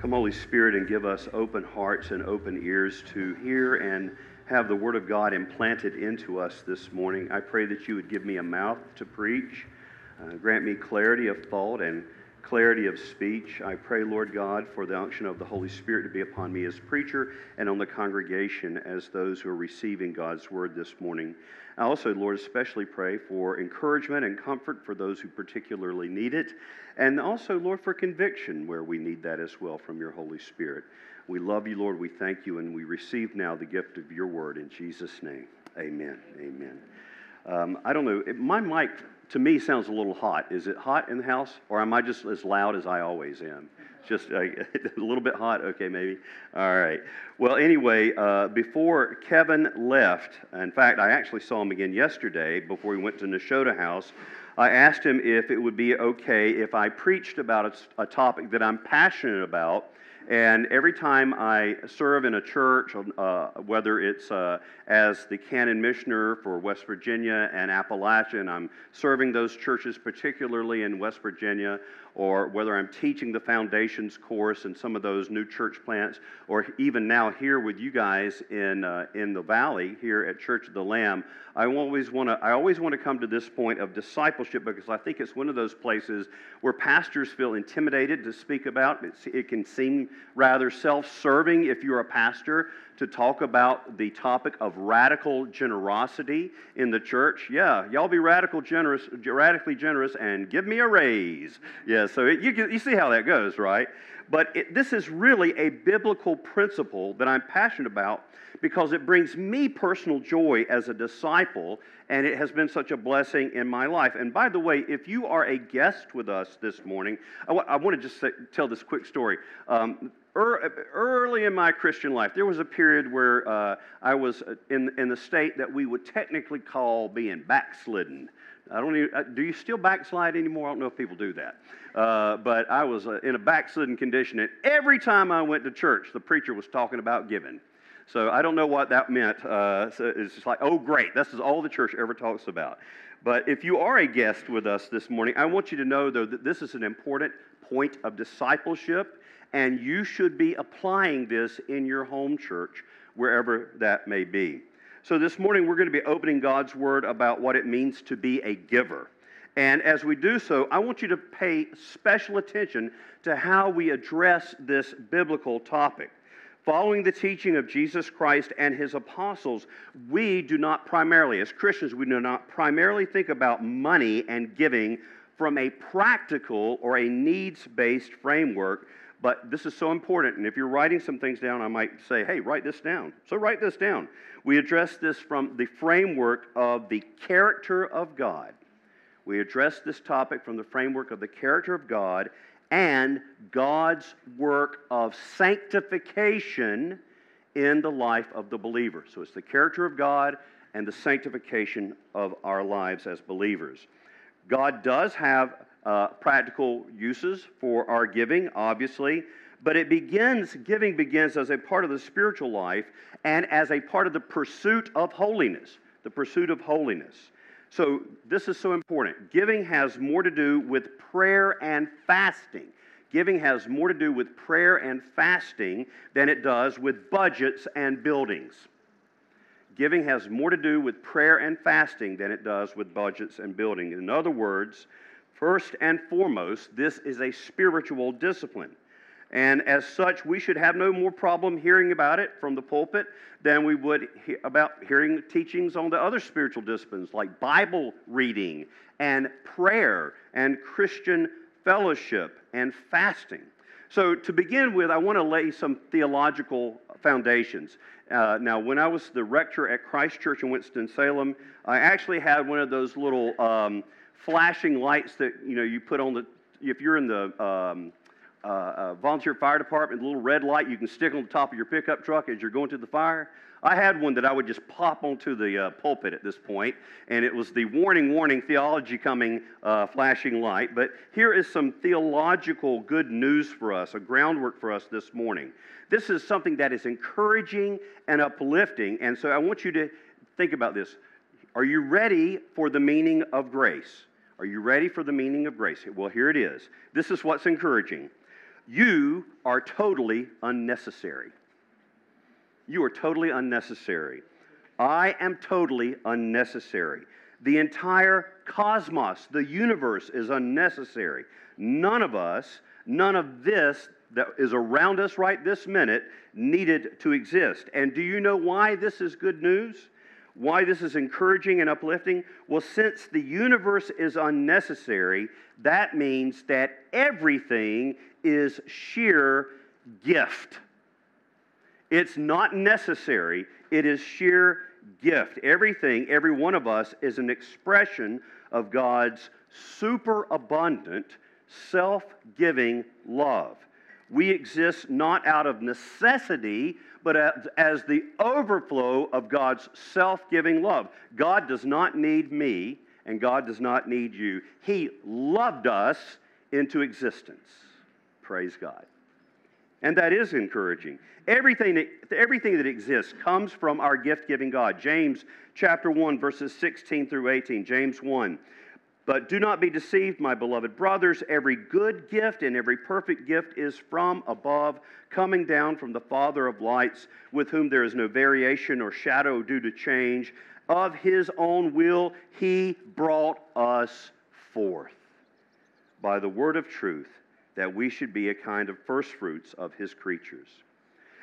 Come, Holy Spirit, and give us open hearts and open ears to hear and have the Word of God implanted into us this morning. I pray that you would give me a mouth to preach, uh, grant me clarity of thought and clarity of speech. I pray, Lord God, for the unction of the Holy Spirit to be upon me as preacher and on the congregation as those who are receiving God's Word this morning. I also, Lord, especially pray for encouragement and comfort for those who particularly need it. And also, Lord, for conviction where we need that as well from your Holy Spirit. We love you, Lord. We thank you, and we receive now the gift of your word in Jesus' name. Amen. Amen. Um, I don't know. My mic to me sounds a little hot. Is it hot in the house, or am I just as loud as I always am? Just uh, a little bit hot? Okay, maybe. All right. Well, anyway, uh, before Kevin left, in fact, I actually saw him again yesterday before he went to Nashotah House. I asked him if it would be okay if I preached about a, a topic that I'm passionate about. And every time I serve in a church, uh, whether it's uh, as the canon missioner for West Virginia and Appalachia, and I'm serving those churches particularly in West Virginia, or whether I'm teaching the foundations course in some of those new church plants, or even now here with you guys in, uh, in the valley here at Church of the Lamb, I always want to I always want to come to this point of discipleship because I think it's one of those places where pastors feel intimidated to speak about. It's, it can seem rather self-serving if you're a pastor to talk about the topic of radical generosity in the church. Yeah, y'all be radical generous, radically generous, and give me a raise. Yeah, so it, you, you see how that goes, right? But it, this is really a biblical principle that I'm passionate about because it brings me personal joy as a disciple, and it has been such a blessing in my life. And by the way, if you are a guest with us this morning, I, w- I want to just say, tell this quick story. Um, early in my Christian life, there was a period where uh, I was in, in the state that we would technically call being backslidden. I don't even, uh, do you still backslide anymore? I don't know if people do that. Uh, but I was uh, in a backslidden condition, and every time I went to church, the preacher was talking about giving. So I don't know what that meant. Uh, so it's just like, oh, great, this is all the church ever talks about. But if you are a guest with us this morning, I want you to know, though, that this is an important point of discipleship and you should be applying this in your home church, wherever that may be. So, this morning we're going to be opening God's Word about what it means to be a giver. And as we do so, I want you to pay special attention to how we address this biblical topic. Following the teaching of Jesus Christ and his apostles, we do not primarily, as Christians, we do not primarily think about money and giving from a practical or a needs based framework, but this is so important. And if you're writing some things down, I might say, hey, write this down. So write this down. We address this from the framework of the character of God. We address this topic from the framework of the character of God and God's work of sanctification in the life of the believer. So it's the character of God and the sanctification of our lives as believers. God does have uh, practical uses for our giving, obviously, but it begins, giving begins as a part of the spiritual life and as a part of the pursuit of holiness. The pursuit of holiness. So, this is so important. Giving has more to do with prayer and fasting. Giving has more to do with prayer and fasting than it does with budgets and buildings. Giving has more to do with prayer and fasting than it does with budgets and building. In other words, First and foremost, this is a spiritual discipline. And as such, we should have no more problem hearing about it from the pulpit than we would he- about hearing teachings on the other spiritual disciplines like Bible reading and prayer and Christian fellowship and fasting. So, to begin with, I want to lay some theological foundations. Uh, now, when I was the rector at Christ Church in Winston-Salem, I actually had one of those little um, flashing lights that you know you put on the if you're in the um, uh, uh, volunteer fire department, the little red light you can stick on the top of your pickup truck as you're going to the fire. I had one that I would just pop onto the uh, pulpit at this point, and it was the warning, warning, theology coming uh, flashing light. But here is some theological good news for us, a groundwork for us this morning. This is something that is encouraging and uplifting, and so I want you to think about this. Are you ready for the meaning of grace? Are you ready for the meaning of grace? Well, here it is. This is what's encouraging. You are totally unnecessary. You are totally unnecessary. I am totally unnecessary. The entire cosmos, the universe, is unnecessary. None of us, none of this that is around us right this minute needed to exist. And do you know why this is good news? Why this is encouraging and uplifting? Well, since the universe is unnecessary, that means that everything is sheer gift. It's not necessary, it is sheer gift. Everything, every one of us, is an expression of God's superabundant, self giving love. We exist not out of necessity, but as the overflow of God's self giving love. God does not need me, and God does not need you. He loved us into existence. Praise God. And that is encouraging. Everything that, everything that exists comes from our gift giving God. James chapter 1, verses 16 through 18. James 1. But do not be deceived, my beloved brothers. Every good gift and every perfect gift is from above, coming down from the Father of lights, with whom there is no variation or shadow due to change. Of his own will, he brought us forth by the word of truth that we should be a kind of firstfruits of his creatures.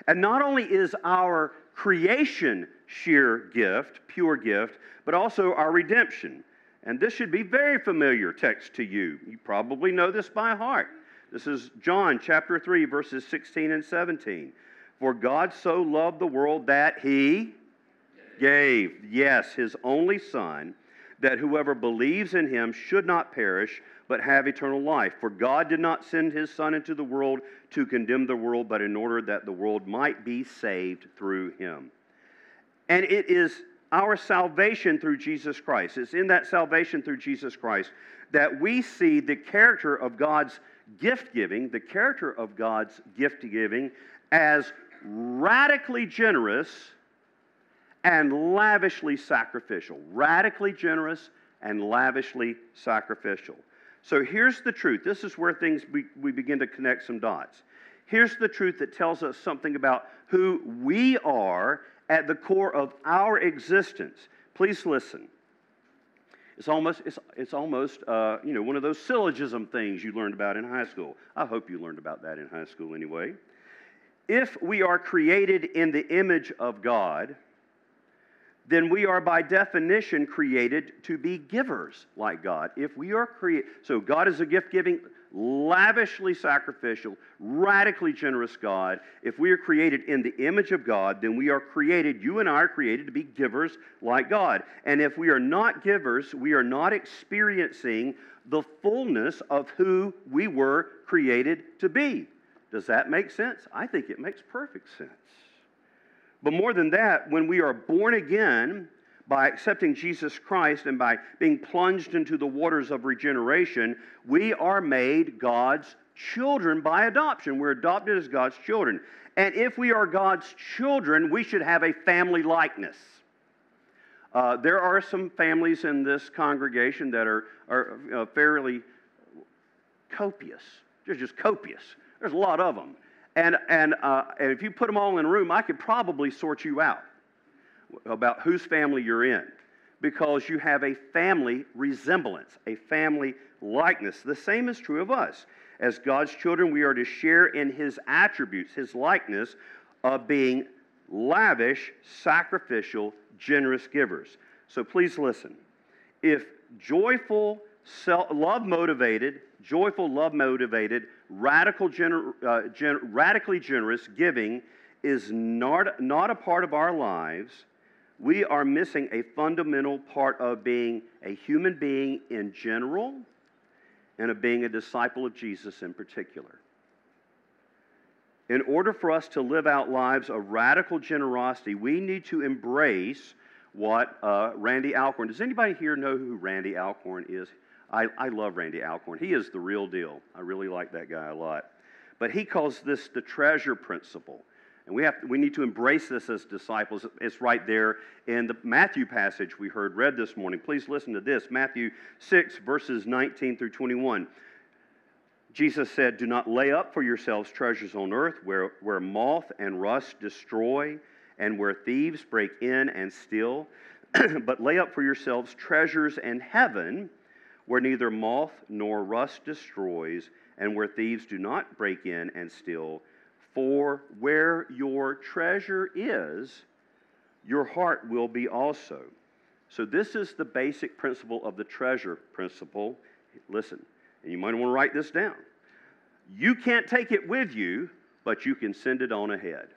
And not only is our creation sheer gift, pure gift, but also our redemption. And this should be very familiar text to you. You probably know this by heart. This is John chapter 3 verses 16 and 17. For God so loved the world that he gave, yes, his only son, that whoever believes in him should not perish but have eternal life. For God did not send his Son into the world to condemn the world, but in order that the world might be saved through him. And it is our salvation through Jesus Christ. It's in that salvation through Jesus Christ that we see the character of God's gift giving, the character of God's gift giving as radically generous and lavishly sacrificial. Radically generous and lavishly sacrificial. So here's the truth. This is where things we, we begin to connect some dots. Here's the truth that tells us something about who we are at the core of our existence. Please listen. It's almost, it's, it's almost uh, you know, one of those syllogism things you learned about in high school. I hope you learned about that in high school anyway. If we are created in the image of God, then we are by definition created to be givers like God. If we are created, so God is a gift giving, lavishly sacrificial, radically generous God. If we are created in the image of God, then we are created, you and I are created to be givers like God. And if we are not givers, we are not experiencing the fullness of who we were created to be. Does that make sense? I think it makes perfect sense. But more than that, when we are born again by accepting Jesus Christ and by being plunged into the waters of regeneration, we are made God's children by adoption. We're adopted as God's children. And if we are God's children, we should have a family likeness. Uh, there are some families in this congregation that are, are uh, fairly copious. They're just copious. There's a lot of them. And, and, uh, and if you put them all in a room, I could probably sort you out about whose family you're in because you have a family resemblance, a family likeness. The same is true of us. As God's children, we are to share in His attributes, His likeness of being lavish, sacrificial, generous givers. So please listen. If joyful, love motivated, joyful, love motivated, radical gener- uh, gen- radically generous giving is not, not a part of our lives, we are missing a fundamental part of being a human being in general and of being a disciple of Jesus in particular. In order for us to live out lives of radical generosity, we need to embrace what uh, Randy Alcorn. Does anybody here know who Randy Alcorn is? I, I love Randy Alcorn. He is the real deal. I really like that guy a lot. But he calls this the treasure principle. And we, have we need to embrace this as disciples. It's right there in the Matthew passage we heard read this morning. Please listen to this Matthew 6, verses 19 through 21. Jesus said, Do not lay up for yourselves treasures on earth where, where moth and rust destroy and where thieves break in and steal, but lay up for yourselves treasures in heaven where neither moth nor rust destroys and where thieves do not break in and steal. For where your treasure is, your heart will be also. So, this is the basic principle of the treasure principle. Listen, and you might want to write this down. You can't take it with you, but you can send it on ahead.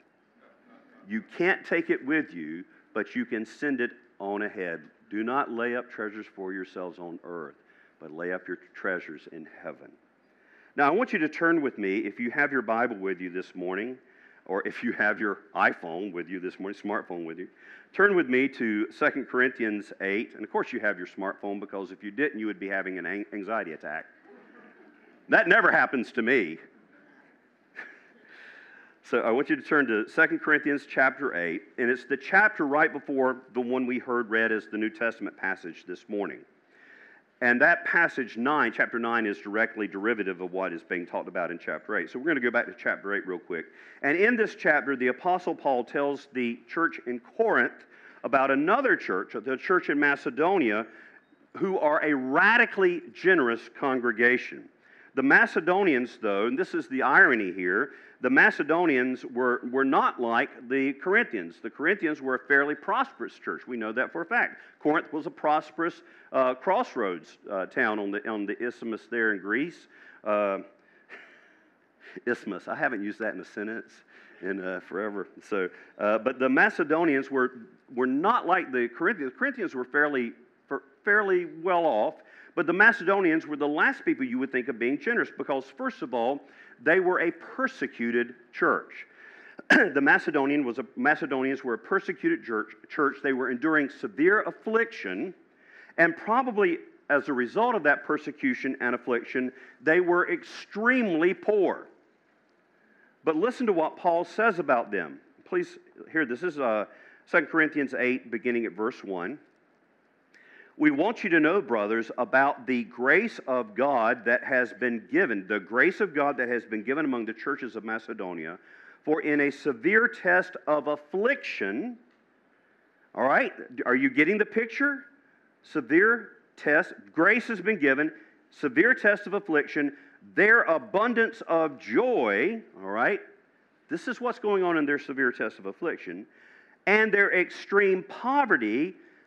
You can't take it with you, but you can send it on ahead. Do not lay up treasures for yourselves on earth, but lay up your treasures in heaven. Now, I want you to turn with me, if you have your Bible with you this morning, or if you have your iPhone with you this morning, smartphone with you, turn with me to 2 Corinthians 8. And of course, you have your smartphone because if you didn't, you would be having an anxiety attack. That never happens to me. so I want you to turn to 2 Corinthians chapter 8, and it's the chapter right before the one we heard read as the New Testament passage this morning. And that passage 9, chapter 9, is directly derivative of what is being talked about in chapter 8. So we're going to go back to chapter 8 real quick. And in this chapter, the Apostle Paul tells the church in Corinth about another church, the church in Macedonia, who are a radically generous congregation. The Macedonians, though, and this is the irony here, the Macedonians were, were not like the Corinthians. The Corinthians were a fairly prosperous church. We know that for a fact. Corinth was a prosperous uh, crossroads uh, town on the, on the isthmus there in Greece. Uh, isthmus, I haven't used that in a sentence in uh, forever. So, uh, but the Macedonians were, were not like the Corinthians. The Corinthians were fairly, fairly well off. But the Macedonians were the last people you would think of being generous because, first of all, they were a persecuted church. the Macedonian was a, Macedonians were a persecuted church, church. They were enduring severe affliction, and probably as a result of that persecution and affliction, they were extremely poor. But listen to what Paul says about them. Please hear this. This is uh, 2 Corinthians 8, beginning at verse 1 we want you to know, brothers, about the grace of God that has been given, the grace of God that has been given among the churches of Macedonia. For in a severe test of affliction, all right, are you getting the picture? Severe test, grace has been given, severe test of affliction, their abundance of joy, all right, this is what's going on in their severe test of affliction, and their extreme poverty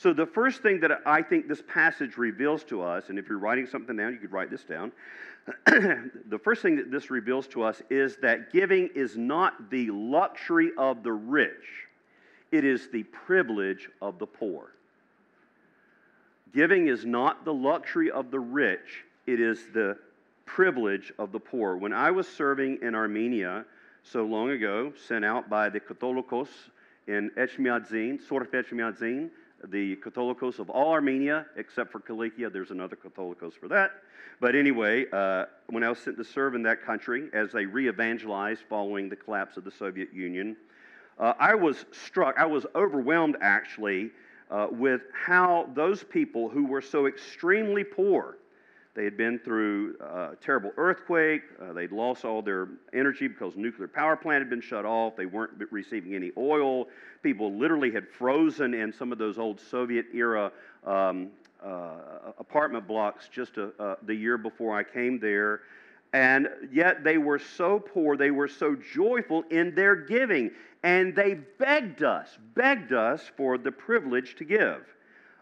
So, the first thing that I think this passage reveals to us, and if you're writing something down, you could write this down. the first thing that this reveals to us is that giving is not the luxury of the rich, it is the privilege of the poor. Giving is not the luxury of the rich, it is the privilege of the poor. When I was serving in Armenia so long ago, sent out by the Catholicos in Etchmiadzin, Surp Etchmiadzin, the Catholicos of all Armenia, except for Kilikia. There's another Catholicos for that. But anyway, uh, when I was sent to serve in that country as they re evangelized following the collapse of the Soviet Union, uh, I was struck, I was overwhelmed actually uh, with how those people who were so extremely poor they had been through a terrible earthquake. Uh, they'd lost all their energy because nuclear power plant had been shut off. They weren't receiving any oil. People literally had frozen in some of those old Soviet era um, uh, apartment blocks just a, uh, the year before I came there. And yet they were so poor, they were so joyful in their giving. And they begged us, begged us for the privilege to give.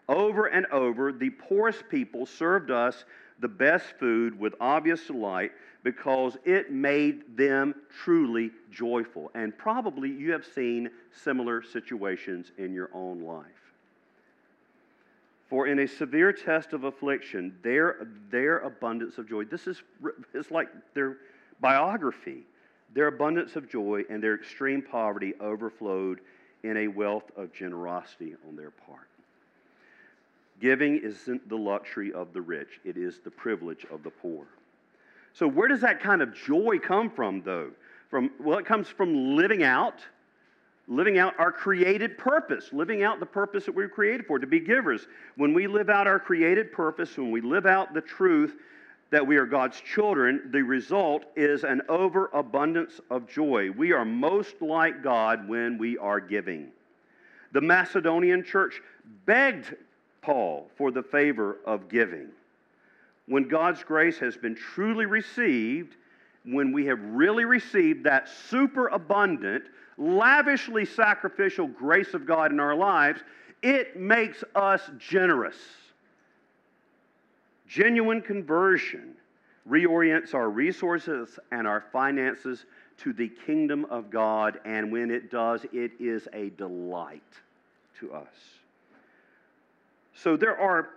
Over and over, the poorest people served us the best food with obvious delight because it made them truly joyful. And probably you have seen similar situations in your own life. For in a severe test of affliction, their, their abundance of joy, this is it's like their biography. their abundance of joy and their extreme poverty overflowed in a wealth of generosity on their part. Giving isn't the luxury of the rich, it is the privilege of the poor. So, where does that kind of joy come from, though? From, well, it comes from living out, living out our created purpose, living out the purpose that we were created for, to be givers. When we live out our created purpose, when we live out the truth that we are God's children, the result is an overabundance of joy. We are most like God when we are giving. The Macedonian church begged Paul for the favor of giving. When God's grace has been truly received, when we have really received that superabundant, lavishly sacrificial grace of God in our lives, it makes us generous. Genuine conversion reorients our resources and our finances to the kingdom of God, and when it does, it is a delight to us. So there are,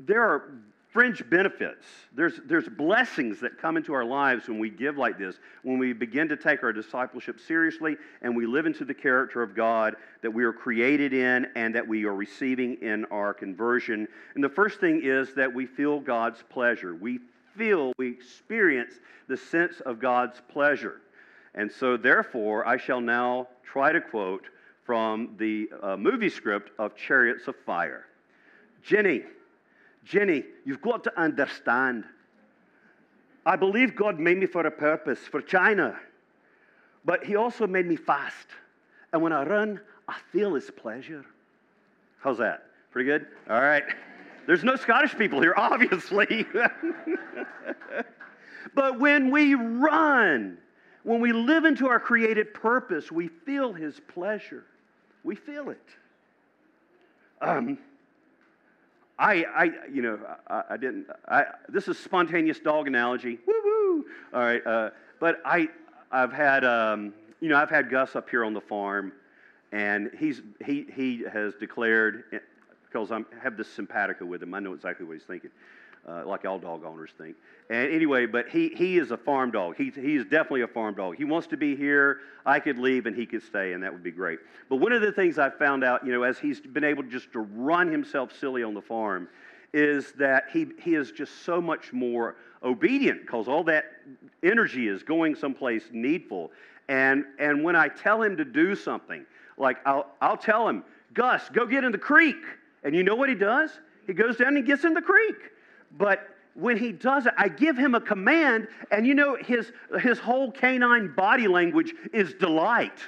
there are fringe benefits. There's, there's blessings that come into our lives when we give like this, when we begin to take our discipleship seriously and we live into the character of God that we are created in and that we are receiving in our conversion. And the first thing is that we feel God's pleasure. We feel, we experience the sense of God's pleasure. And so, therefore, I shall now try to quote from the uh, movie script of Chariots of Fire. Jenny, Jenny, you've got to understand. I believe God made me for a purpose, for China. But He also made me fast. And when I run, I feel His pleasure. How's that? Pretty good? All right. There's no Scottish people here, obviously. but when we run, when we live into our created purpose, we feel His pleasure. We feel it. Um, I, I, you know, I, I didn't. I, this is spontaneous dog analogy. Woo woo. All right, uh, but I, I've had, um, you know, I've had Gus up here on the farm, and he's he he has declared because I have this simpatico with him. I know exactly what he's thinking uh, like all dog owners think. And anyway, but he, he is a farm dog. He, he is definitely a farm dog. He wants to be here. I could leave and he could stay, and that would be great. But one of the things I found out, you know, as he's been able just to run himself silly on the farm, is that he, he is just so much more obedient because all that energy is going someplace needful. And, and when I tell him to do something, like I'll, I'll tell him, Gus, go get in the creek. And you know what he does? He goes down and gets in the creek. But when he does it, I give him a command, and you know, his, his whole canine body language is delight.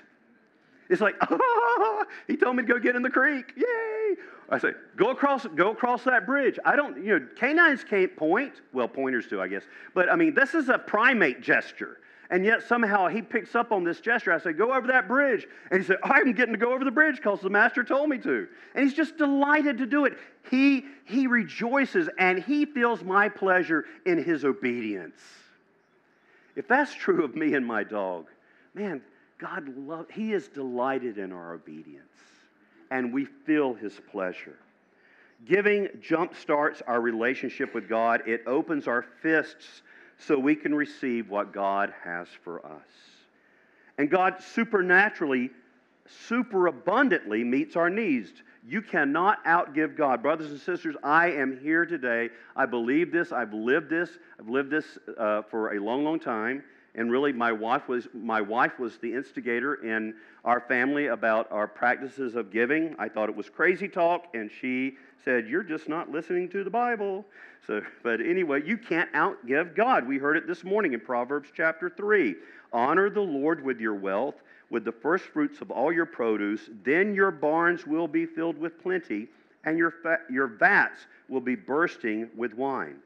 It's like, oh, he told me to go get in the creek. Yay! I say, go across, go across that bridge. I don't, you know, canines can't point. Well, pointers do, I guess. But I mean, this is a primate gesture. And yet somehow he picks up on this gesture. I say, Go over that bridge. And he said, I'm getting to go over the bridge because the master told me to. And he's just delighted to do it. He, he rejoices and he feels my pleasure in his obedience. If that's true of me and my dog, man, God love he is delighted in our obedience. And we feel his pleasure. Giving jump starts our relationship with God. It opens our fists so we can receive what God has for us. And God supernaturally, superabundantly meets our needs. You cannot outgive God. Brothers and sisters, I am here today. I believe this. I've lived this. I've lived this uh, for a long, long time. And really, my wife was my wife was the instigator in our family about our practices of giving. I thought it was crazy talk, and she said, "You're just not listening to the Bible." So, but anyway, you can't outgive God. We heard it this morning in Proverbs chapter three. Honor the Lord with your wealth, with the first fruits of all your produce. Then your barns will be filled with plenty, and your fa- your vats will be bursting with wine.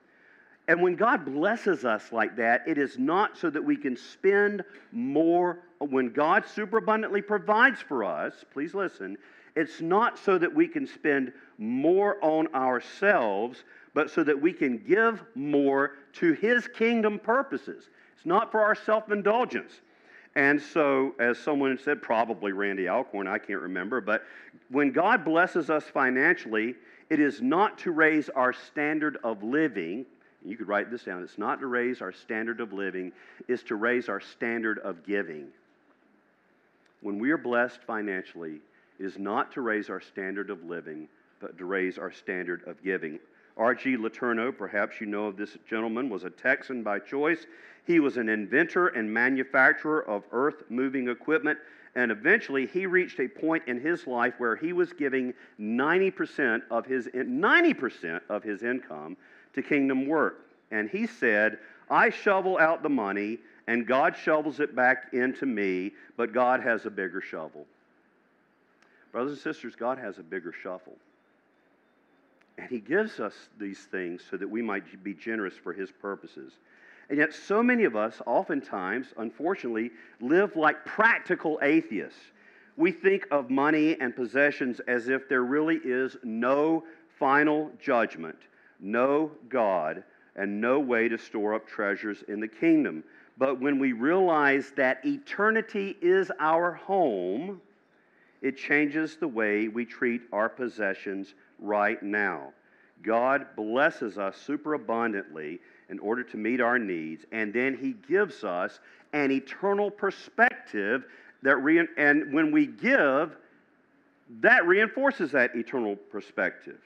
And when God blesses us like that, it is not so that we can spend more. When God superabundantly provides for us, please listen, it's not so that we can spend more on ourselves, but so that we can give more to His kingdom purposes. It's not for our self indulgence. And so, as someone said, probably Randy Alcorn, I can't remember, but when God blesses us financially, it is not to raise our standard of living, You could write this down. It's not to raise our standard of living, it's to raise our standard of giving. When we are blessed financially, it is not to raise our standard of living, but to raise our standard of giving. R.G. LeTourneau, perhaps you know of this gentleman, was a Texan by choice. He was an inventor and manufacturer of earth moving equipment, and eventually he reached a point in his life where he was giving 90% of his, 90% of his income to kingdom work. And he said, I shovel out the money, and God shovels it back into me, but God has a bigger shovel. Brothers and sisters, God has a bigger shovel. And He gives us these things so that we might be generous for His purposes. And yet, so many of us, oftentimes, unfortunately, live like practical atheists. We think of money and possessions as if there really is no final judgment, no God, and no way to store up treasures in the kingdom. But when we realize that eternity is our home, it changes the way we treat our possessions right now. God blesses us superabundantly in order to meet our needs, and then He gives us an eternal perspective that re- and when we give, that reinforces that eternal perspective.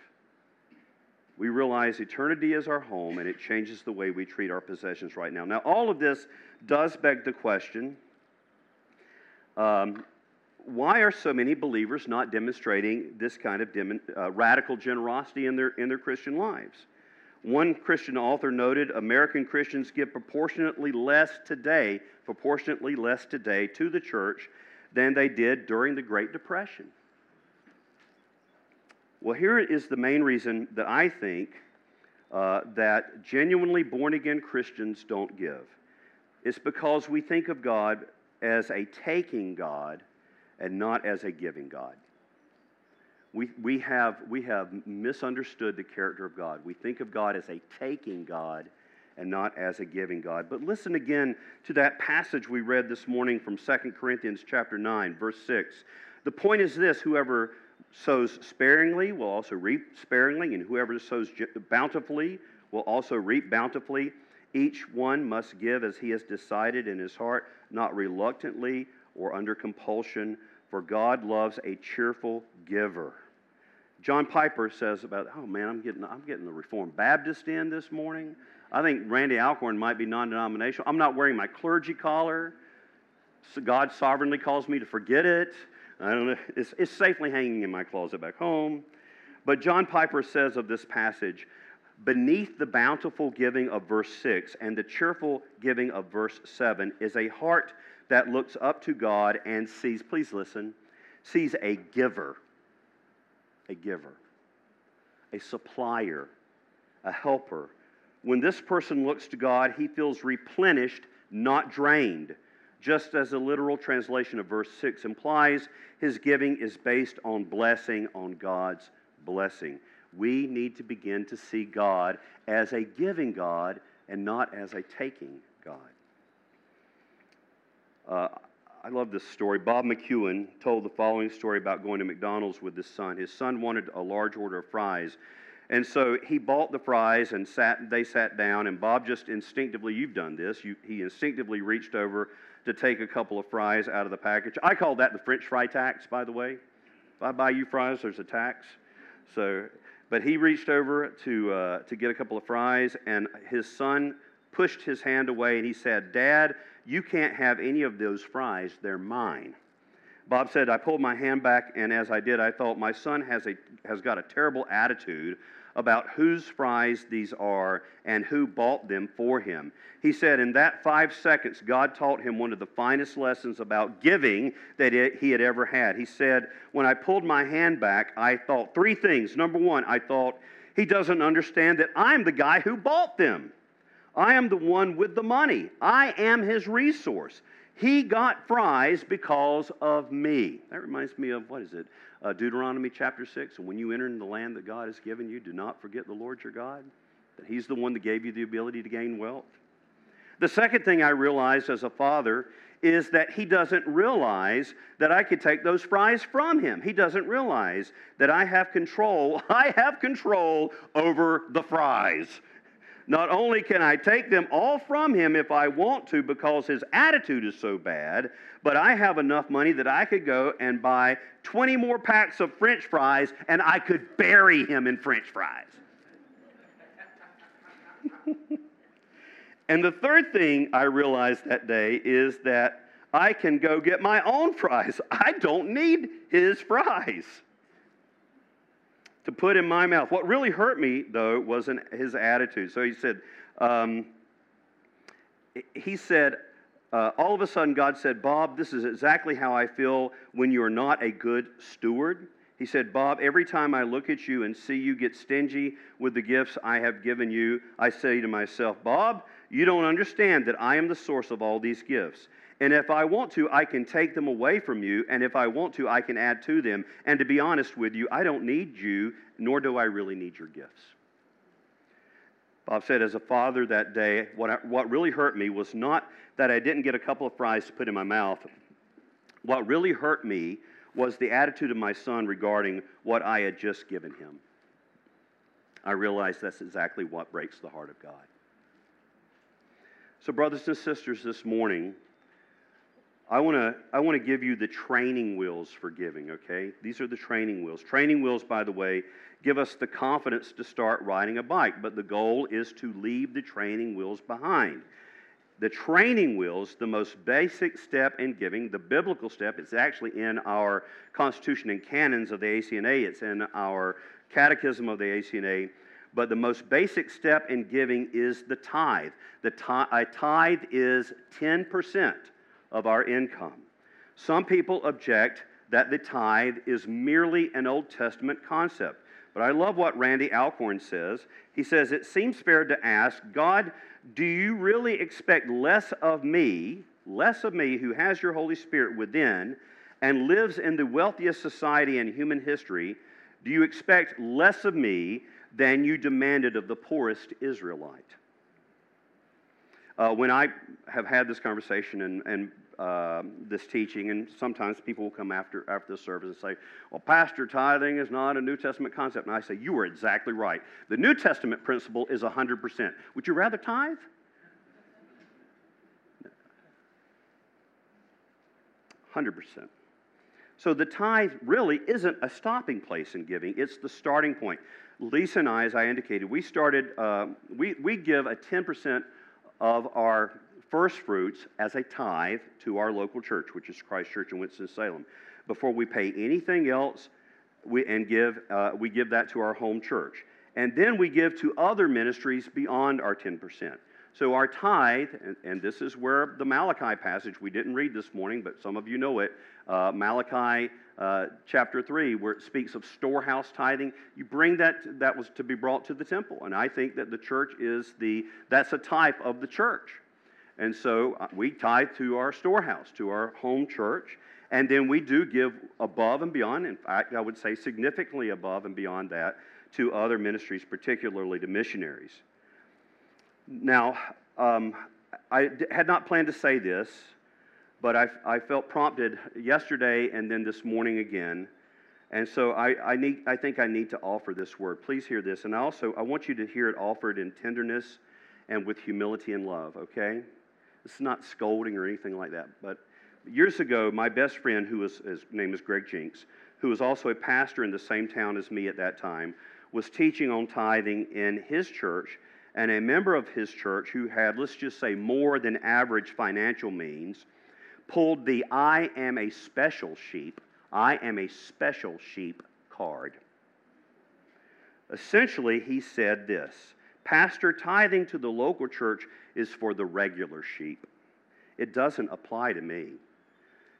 We realize eternity is our home, and it changes the way we treat our possessions right now. Now, all of this does beg the question um, why are so many believers not demonstrating this kind of dem- uh, radical generosity in their, in their Christian lives? One Christian author noted American Christians give proportionately less today, proportionately less today to the church than they did during the Great Depression. Well, here is the main reason that I think uh, that genuinely born again Christians don't give. It's because we think of God as a taking God and not as a giving God. We, we, have, we have misunderstood the character of God. We think of God as a taking God and not as a giving God. But listen again to that passage we read this morning from 2 Corinthians chapter 9, verse 6. The point is this whoever sows sparingly will also reap sparingly, and whoever sows bountifully will also reap bountifully. Each one must give as he has decided in his heart, not reluctantly or under compulsion, for God loves a cheerful giver. John Piper says about, oh man, I'm getting, I'm getting the Reformed Baptist in this morning. I think Randy Alcorn might be non denominational. I'm not wearing my clergy collar. God sovereignly calls me to forget it. I don't know. It's, it's safely hanging in my closet back home. But John Piper says of this passage, beneath the bountiful giving of verse 6 and the cheerful giving of verse 7 is a heart that looks up to God and sees, please listen, sees a giver, a giver, a supplier, a helper. When this person looks to God, he feels replenished, not drained. Just as the literal translation of verse 6 implies, his giving is based on blessing, on God's blessing. We need to begin to see God as a giving God and not as a taking God. Uh, I love this story. Bob McEwen told the following story about going to McDonald's with his son. His son wanted a large order of fries. And so he bought the fries and sat, they sat down, and Bob just instinctively, you've done this, you, he instinctively reached over to take a couple of fries out of the package. I call that the French fry tax, by the way. If I buy you fries, there's a tax. So, but he reached over to, uh, to get a couple of fries, and his son pushed his hand away and he said, Dad, you can't have any of those fries. They're mine. Bob said, I pulled my hand back, and as I did, I thought, my son has, a, has got a terrible attitude about whose fries these are and who bought them for him. He said, in that five seconds, God taught him one of the finest lessons about giving that he had ever had. He said, When I pulled my hand back, I thought three things. Number one, I thought, he doesn't understand that I'm the guy who bought them. I am the one with the money. I am his resource. He got fries because of me. That reminds me of what is it? Uh, Deuteronomy chapter 6. And when you enter in the land that God has given you, do not forget the Lord your God, that He's the one that gave you the ability to gain wealth. The second thing I realized as a father is that he doesn't realize that I could take those fries from him. He doesn't realize that I have control. I have control over the fries. Not only can I take them all from him if I want to because his attitude is so bad, but I have enough money that I could go and buy 20 more packs of french fries and I could bury him in french fries. and the third thing I realized that day is that I can go get my own fries. I don't need his fries to put in my mouth. What really hurt me, though, wasn't his attitude. So he said, um, he said, uh, all of a sudden, God said, Bob, this is exactly how I feel when you're not a good steward. He said, Bob, every time I look at you and see you get stingy with the gifts I have given you, I say to myself, Bob, you don't understand that I am the source of all these gifts. And if I want to, I can take them away from you. And if I want to, I can add to them. And to be honest with you, I don't need you, nor do I really need your gifts. Bob said, as a father that day, what, I, what really hurt me was not that I didn't get a couple of fries to put in my mouth. What really hurt me was the attitude of my son regarding what I had just given him. I realized that's exactly what breaks the heart of God. So, brothers and sisters, this morning, I want to I want to give you the training wheels for giving, okay? These are the training wheels. Training wheels, by the way, give us the confidence to start riding a bike, but the goal is to leave the training wheels behind. The training wheels, the most basic step in giving, the biblical step, it's actually in our Constitution and Canons of the ACNA, it's in our Catechism of the ACNA. But the most basic step in giving is the tithe. The tithe, a tithe is 10% of our income. Some people object that the tithe is merely an Old Testament concept. But I love what Randy Alcorn says. He says, It seems fair to ask, God, do you really expect less of me, less of me who has your Holy Spirit within and lives in the wealthiest society in human history? Do you expect less of me than you demanded of the poorest Israelite? Uh, when I have had this conversation and, and uh, this teaching, and sometimes people will come after, after the service and say, Well, Pastor, tithing is not a New Testament concept. And I say, You are exactly right. The New Testament principle is 100%. Would you rather tithe? Hundred percent. So the tithe really isn't a stopping place in giving; it's the starting point. Lisa and I, as I indicated, we started. Uh, we we give a ten percent of our first fruits as a tithe to our local church, which is Christ Church in Winston-Salem. Before we pay anything else, we, and give, uh, we give that to our home church. And then we give to other ministries beyond our 10%. So our tithe, and, and, this is where the Malachi passage we didn't read this morning, but some of you know it, uh, Malachi uh, chapter 3, where it speaks of storehouse tithing, you bring that, that was to be brought to the temple. And I think that the church is the, that's a type of the church. And so uh, we tithe to our storehouse, to our home church. And then we do give above and beyond, in fact, I would say significantly above and beyond that, to other ministries, particularly to missionaries. Now, um, I had not planned to say this, but I, I, felt prompted yesterday and then this morning again. And so I, I, need, I think I need to offer this word. Please hear this. And also, I want you to hear it offered in tenderness and with humility and love, okay? Is not scolding or anything like that. But years ago, my best friend, who was, his name was Greg Jinks, who was also a pastor in the same town as me at that time, was teaching on tithing in his church. And a member of his church who had, let's just say, more than average financial means, pulled the I am a special sheep, I am a special sheep card. Essentially, he said this Pastor, tithing to the local church is for the regular sheep. It doesn't apply to me.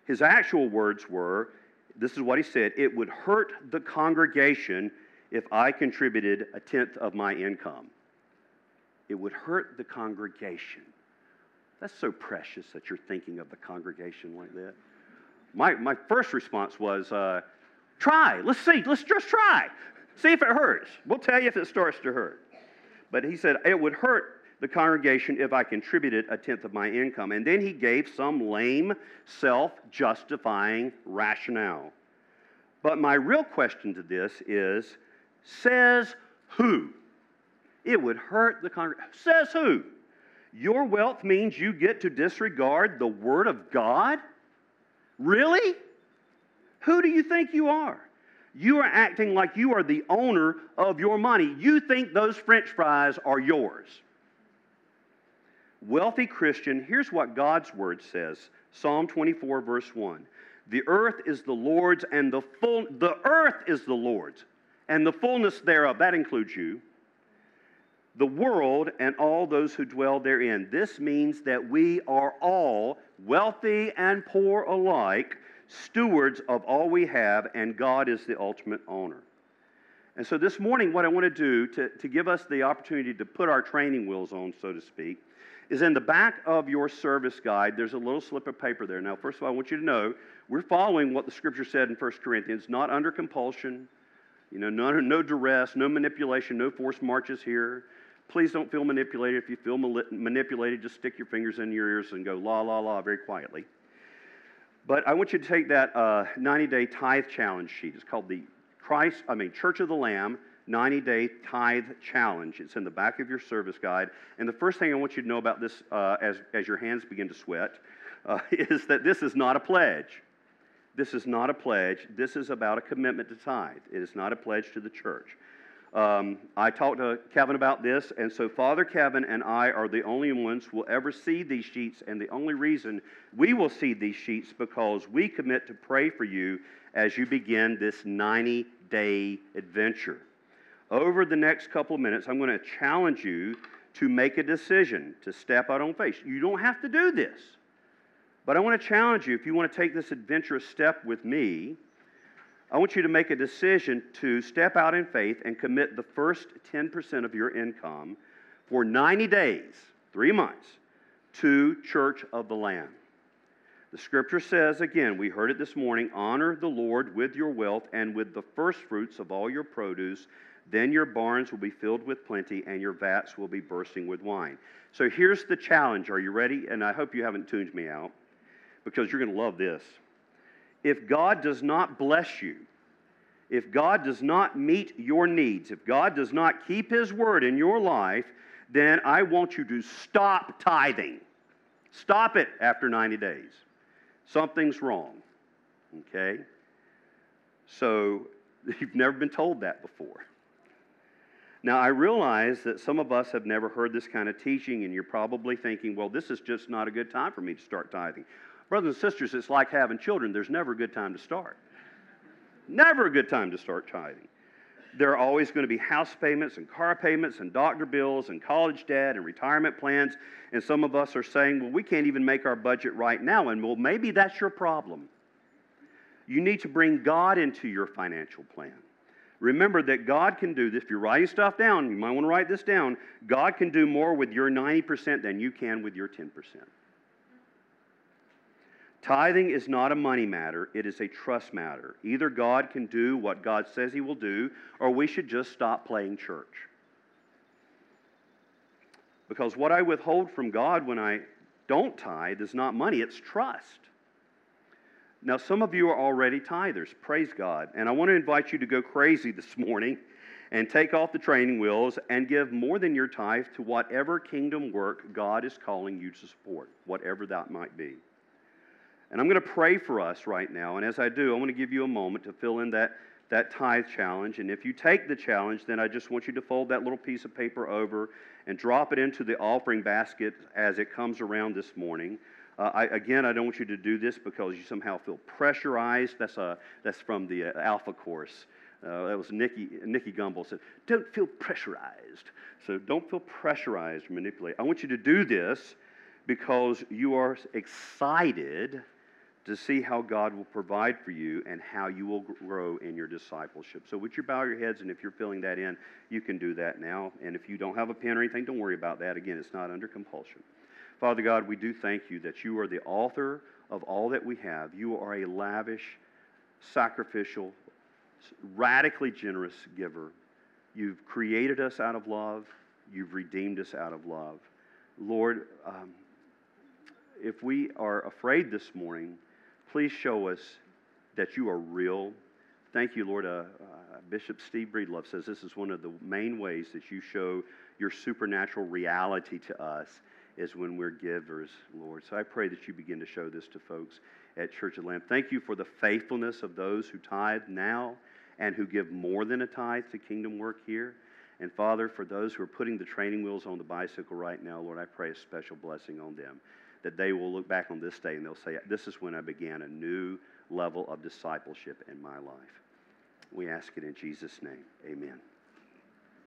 His actual words were this is what he said it would hurt the congregation if I contributed a tenth of my income. It would hurt the congregation. That's so precious that you're thinking of the congregation like that. My, my first response was, uh, try. Let's see. Let's just try. See if it hurts. We'll tell you if it starts to hurt. But he said, it would hurt the congregation if I contributed a tenth of my income. And then he gave some lame, self justifying rationale. But my real question to this is says who? It would hurt the congregation. Says who? Your wealth means you get to disregard the Word of God? Really? Who do you think you are? You are acting like you are the owner of your money. You think those french fries are yours. Wealthy Christian, here's what God's word says Psalm 24, verse 1. The earth is the Lord's, and the full the earth is the Lord's, and the fullness thereof, that includes you, the world and all those who dwell therein. This means that we are all, wealthy and poor alike, stewards of all we have, and God is the ultimate owner. And so this morning, what I want to do to, to give us the opportunity to put our training wheels on, so to speak, is in the back of your service guide, there's a little slip of paper there. Now, first of all, I want you to know we're following what the scripture said in 1 Corinthians, not under compulsion, you know, no, no duress, no manipulation, no forced marches here. Please don't feel manipulated. If you feel manipulated, just stick your fingers in your ears and go la, la, la very quietly. But I want you to take that uh, 90 day tithe challenge sheet. It's called the Christ, I mean, Church of the Lamb 90 day tithe challenge. It's in the back of your service guide. And the first thing I want you to know about this uh, as, as your hands begin to sweat uh, is that this is not a pledge. This is not a pledge. This is about a commitment to tithe. It is not a pledge to the church. Um, I talked to Kevin about this, and so Father Kevin and I are the only ones who will ever see these sheets, and the only reason we will see these sheets because we commit to pray for you as you begin this 90 day adventure. Over the next couple of minutes, I'm going to challenge you to make a decision to step out on faith. You don't have to do this, but I want to challenge you if you want to take this adventurous step with me I want you to make a decision to step out in faith and commit the first 10% of your income for 90 days, three months, to Church of the Lamb. The scripture says, again, we heard it this morning honor the Lord with your wealth and with the first fruits of all your produce. Then your barns will be filled with plenty and your vats will be bursting with wine. So here's the challenge. Are you ready? And I hope you haven't tuned me out because you're going to love this if God does not bless you, if God does not meet your needs, if God does not keep His word in your life, then I want you to stop tithing. Stop it after 90 days. Something's wrong. Okay? So, you've never been told that before. Now, I realize that some of us have never heard this kind of teaching, and you're probably thinking, well, this is just not a good time for me to start tithing. Brothers and sisters, it's like having children. There's never a good time to start. Never a good time to start tithing. There are always going to be house payments and car payments and doctor bills and college debt and retirement plans. And some of us are saying, well, we can't even make our budget right now. And well, maybe that's your problem. You need to bring God into your financial plan. Remember that God can do this. If you're writing stuff down, you might want to write this down. God can do more with your 90% than you can with your 10%. Tithing is not a money matter, it is a trust matter. Either God can do what God says He will do, or we should just stop playing church. Because what I withhold from God when I don't tithe is not money, it's trust. Now, some of you are already tithers. Praise God. And I want to invite you to go crazy this morning and take off the training wheels and give more than your tithe to whatever kingdom work God is calling you to support, whatever that might be. And I'm going to pray for us right now. And as I do, I want to give you a moment to fill in that, that tithe challenge. And if you take the challenge, then I just want you to fold that little piece of paper over and drop it into the offering basket as it comes around this morning. Uh, I, again, I don't want you to do this because you somehow feel pressurized. That's, a, that's from the uh, Alpha course. Uh, that was Nikki, Nicky Gumbel said, don't feel pressurized. So don't feel pressurized to manipulate. I want you to do this because you are excited to see how God will provide for you and how you will grow in your discipleship. So, would you bow your heads? And if you're filling that in, you can do that now. And if you don't have a pen or anything, don't worry about that. Again, it's not under compulsion. Father God, we do thank you that you are the author of all that we have. You are a lavish, sacrificial, radically generous giver. You've created us out of love, you've redeemed us out of love. Lord, um, if we are afraid this morning, Please show us that you are real. thank you, Lord. Uh, uh, Bishop Steve Breedlove says this is one of the main ways that you show your supernatural reality to us is when we're givers, Lord. So I pray that you begin to show this to folks at Church of Lamb. Thank you for the faithfulness of those who tithe now and who give more than a tithe to kingdom work here. And Father, for those who are putting the training wheels on the bicycle right now, Lord, I pray a special blessing on them that they will look back on this day and they'll say, This is when I began a new level of discipleship in my life. We ask it in Jesus' name. Amen.